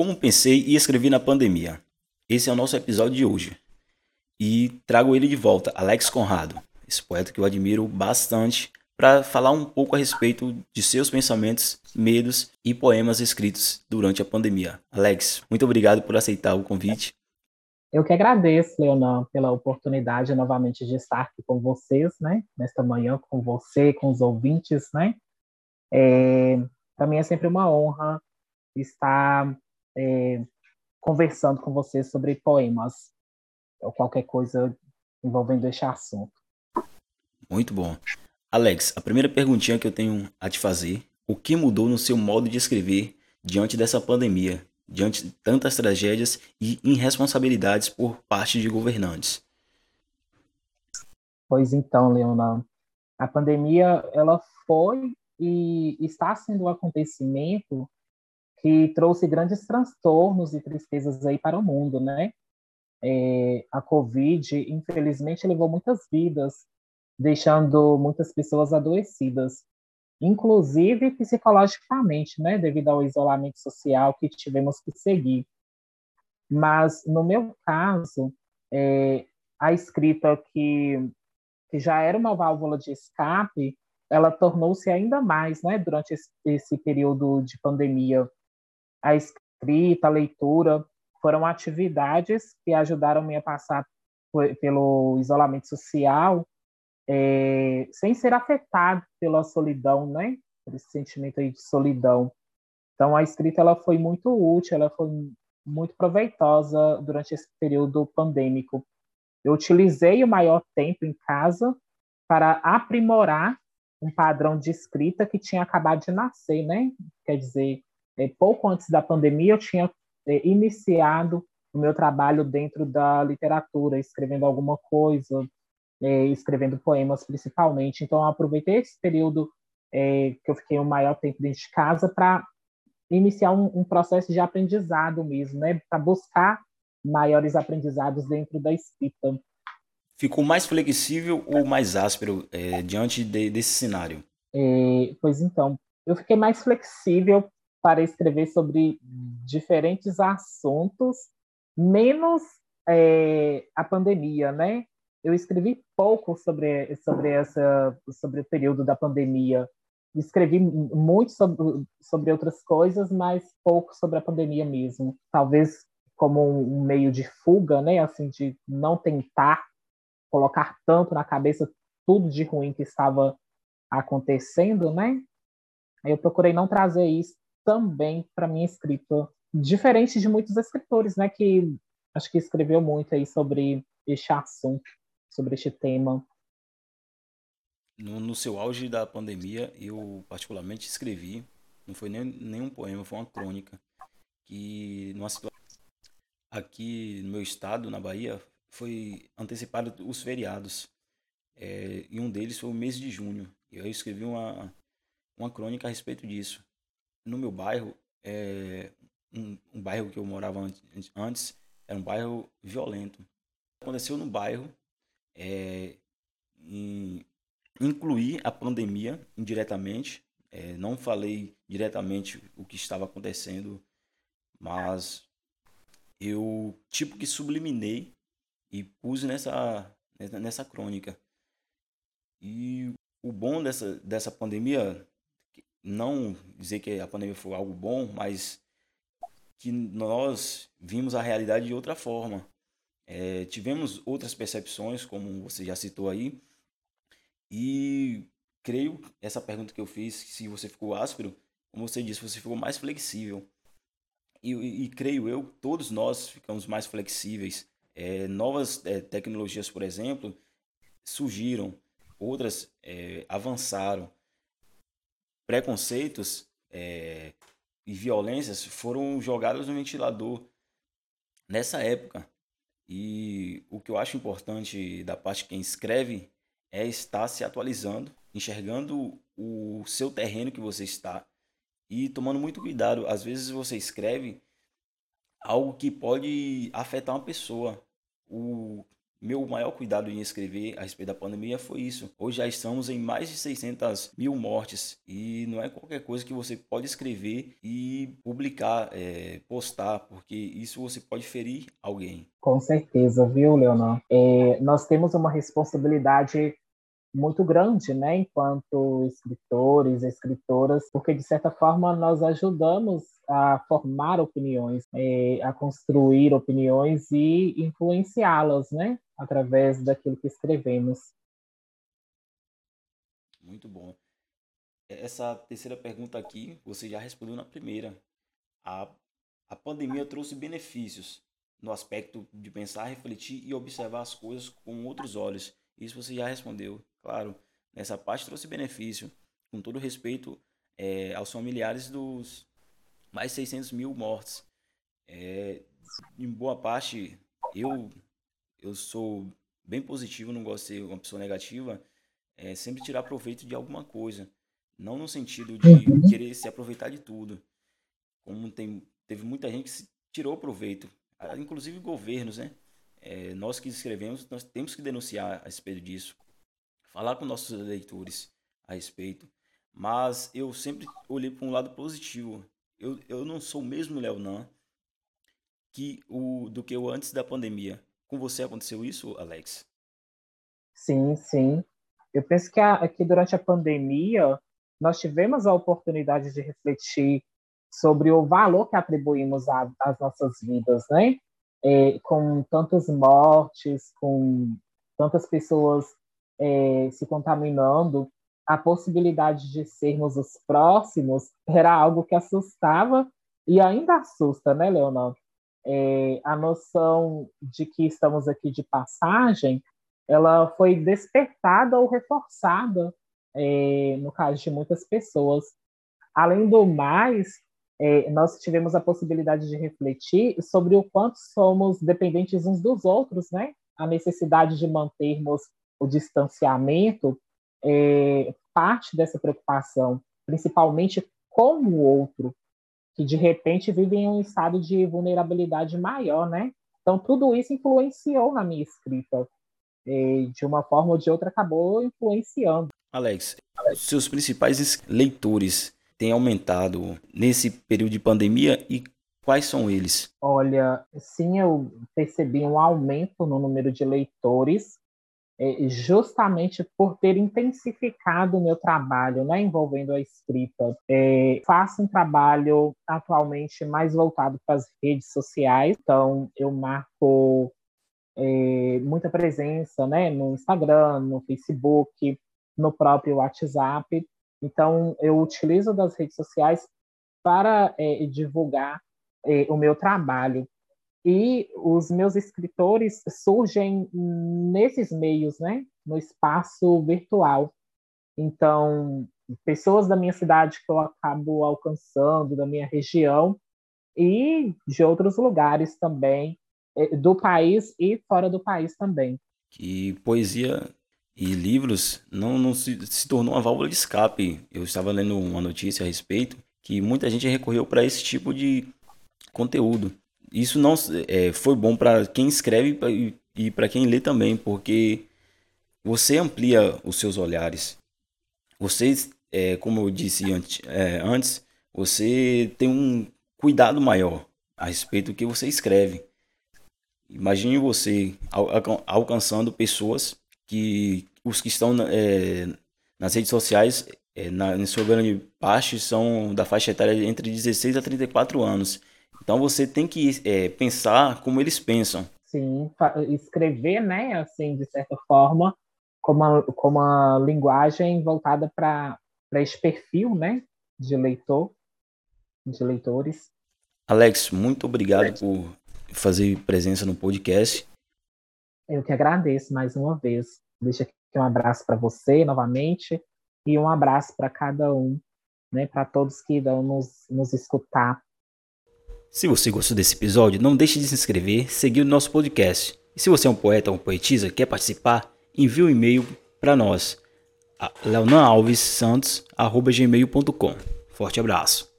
Como pensei e escrevi na pandemia. Esse é o nosso episódio de hoje. E trago ele de volta, Alex Conrado, esse poeta que eu admiro bastante, para falar um pouco a respeito de seus pensamentos, medos e poemas escritos durante a pandemia. Alex, muito obrigado por aceitar o convite. Eu que agradeço, Leonan, pela oportunidade novamente de estar aqui com vocês, né? Nesta manhã, com você, com os ouvintes, né? É, para mim é sempre uma honra estar é, conversando com você sobre poemas ou qualquer coisa envolvendo este assunto. Muito bom. Alex, a primeira perguntinha que eu tenho a te fazer: o que mudou no seu modo de escrever diante dessa pandemia, diante de tantas tragédias e irresponsabilidades por parte de governantes? Pois então, Leona, a pandemia ela foi e está sendo um acontecimento que trouxe grandes transtornos e tristezas aí para o mundo, né? É, a Covid, infelizmente, levou muitas vidas, deixando muitas pessoas adoecidas, inclusive psicologicamente, né? Devido ao isolamento social que tivemos que seguir. Mas, no meu caso, é, a escrita que, que já era uma válvula de escape, ela tornou-se ainda mais, né? Durante esse, esse período de pandemia a escrita, a leitura, foram atividades que ajudaram-me a passar pelo isolamento social é, sem ser afetado pela solidão, né? Por esse sentimento aí de solidão. Então, a escrita ela foi muito útil, ela foi muito proveitosa durante esse período pandêmico. Eu utilizei o maior tempo em casa para aprimorar um padrão de escrita que tinha acabado de nascer, né? Quer dizer, pouco antes da pandemia, eu tinha é, iniciado o meu trabalho dentro da literatura, escrevendo alguma coisa, é, escrevendo poemas principalmente. Então, eu aproveitei esse período é, que eu fiquei o maior tempo dentro de casa para iniciar um, um, processo de aprendizado mesmo, né? Para buscar maiores aprendizados dentro da escrita. Ficou mais flexível ou mais áspero é, diante de, desse cenário? É, pois então, eu fiquei mais flexível para escrever sobre diferentes assuntos, menos é, a pandemia, né? Eu escrevi pouco sobre, sobre, essa, sobre o período da pandemia. Escrevi muito sobre, sobre outras coisas, mas pouco sobre a pandemia mesmo. Talvez como um meio de fuga, né? Assim, de não tentar colocar tanto na cabeça tudo de ruim que estava acontecendo, né? Eu procurei não trazer isso também para minha escrita, diferente de muitos escritores, né, que acho que escreveu muito aí sobre este assunto, sobre este tema. No, no seu auge da pandemia, eu particularmente escrevi, não foi nem nenhum poema, foi uma crônica, que numa situação aqui no meu estado, na Bahia, foi antecipado os feriados. É, e um deles foi o mês de junho. E eu escrevi uma, uma crônica a respeito disso no meu bairro, é, um, um, bairro que eu morava antes, era um bairro violento. Aconteceu no bairro, é, em, incluí a pandemia indiretamente, é, não falei diretamente o que estava acontecendo, mas eu tipo que subliminei e pus nessa, nessa crônica. E o bom dessa, dessa pandemia não dizer que a pandemia foi algo bom, mas que nós vimos a realidade de outra forma. É, tivemos outras percepções, como você já citou aí, e creio, essa pergunta que eu fiz, se você ficou áspero, como você disse, você ficou mais flexível. E, e, e creio eu, todos nós ficamos mais flexíveis. É, novas é, tecnologias, por exemplo, surgiram, outras é, avançaram preconceitos é, e violências foram jogados no ventilador nessa época. E o que eu acho importante da parte de quem escreve é estar se atualizando, enxergando o seu terreno que você está e tomando muito cuidado. Às vezes você escreve algo que pode afetar uma pessoa. O, meu maior cuidado em escrever a respeito da pandemia foi isso. Hoje já estamos em mais de 600 mil mortes e não é qualquer coisa que você pode escrever e publicar, é, postar, porque isso você pode ferir alguém. Com certeza, viu, Leonor? É, nós temos uma responsabilidade muito grande, né, enquanto escritores, escritoras, porque de certa forma nós ajudamos a formar opiniões, é, a construir opiniões e influenciá-las, né, através daquilo que escrevemos. Muito bom. Essa terceira pergunta aqui, você já respondeu na primeira. A, a pandemia trouxe benefícios no aspecto de pensar, refletir e observar as coisas com outros olhos. Isso você já respondeu. Claro, nessa parte trouxe benefício. Com todo respeito é, aos familiares dos mais 600 mil mortos. É, em boa parte, eu, eu sou bem positivo, não gosto de ser uma pessoa negativa. É, sempre tirar proveito de alguma coisa. Não no sentido de uhum. querer se aproveitar de tudo. Como tem, teve muita gente que se tirou proveito, inclusive governos, né? É, nós que escrevemos, nós temos que denunciar a respeito disso falar com nossos leitores a respeito. Mas eu sempre olhei para um lado positivo. Eu, eu não sou o mesmo Leonan que o do que eu antes da pandemia. Com você aconteceu isso, Alex? Sim, sim. Eu penso que aqui durante a pandemia nós tivemos a oportunidade de refletir sobre o valor que atribuímos às nossas vidas, né? É, com tantas mortes, com tantas pessoas é, se contaminando, a possibilidade de sermos os próximos era algo que assustava e ainda assusta, né, Leonor? É, a noção de que estamos aqui de passagem, ela foi despertada ou reforçada é, no caso de muitas pessoas. Além do mais, é, nós tivemos a possibilidade de refletir sobre o quanto somos dependentes uns dos outros, né? A necessidade de mantermos o distanciamento é parte dessa preocupação, principalmente com o outro, que de repente vive em um estado de vulnerabilidade maior, né? Então, tudo isso influenciou na minha escrita. E, de uma forma ou de outra, acabou influenciando. Alex, seus principais leitores têm aumentado nesse período de pandemia e quais são eles? Olha, sim, eu percebi um aumento no número de leitores é, justamente por ter intensificado o meu trabalho né, envolvendo a escrita. É, faço um trabalho atualmente mais voltado para as redes sociais, então eu marco é, muita presença né, no Instagram, no Facebook, no próprio WhatsApp. Então, eu utilizo das redes sociais para é, divulgar é, o meu trabalho. E os meus escritores surgem nesses meios, né? No espaço virtual. Então, pessoas da minha cidade que eu acabo alcançando, da minha região, e de outros lugares também, eh, do país e fora do país também. Que poesia e livros não, não se, se tornou uma válvula de escape. Eu estava lendo uma notícia a respeito que muita gente recorreu para esse tipo de conteúdo isso não é, foi bom para quem escreve e para quem lê também, porque você amplia os seus olhares. Você, é, como eu disse antes, é, antes, você tem um cuidado maior a respeito do que você escreve. Imagine você alcançando pessoas que os que estão é, nas redes sociais, é, na, em sua grande parte, são da faixa etária entre 16 a 34 anos. Então você tem que é, pensar como eles pensam. Sim, escrever, né, assim, de certa forma, como uma, linguagem voltada para esse perfil, né, de leitor, de leitores. Alex, muito obrigado Alex. por fazer presença no podcast. Eu que agradeço mais uma vez. Deixa aqui um abraço para você novamente e um abraço para cada um, né, para todos que vão nos, nos escutar se você gostou desse episódio, não deixe de se inscrever, seguir o nosso podcast. E se você é um poeta ou poetisa e quer participar, envie um e-mail para nós, leonanalvessantos.gmail.com. Forte abraço.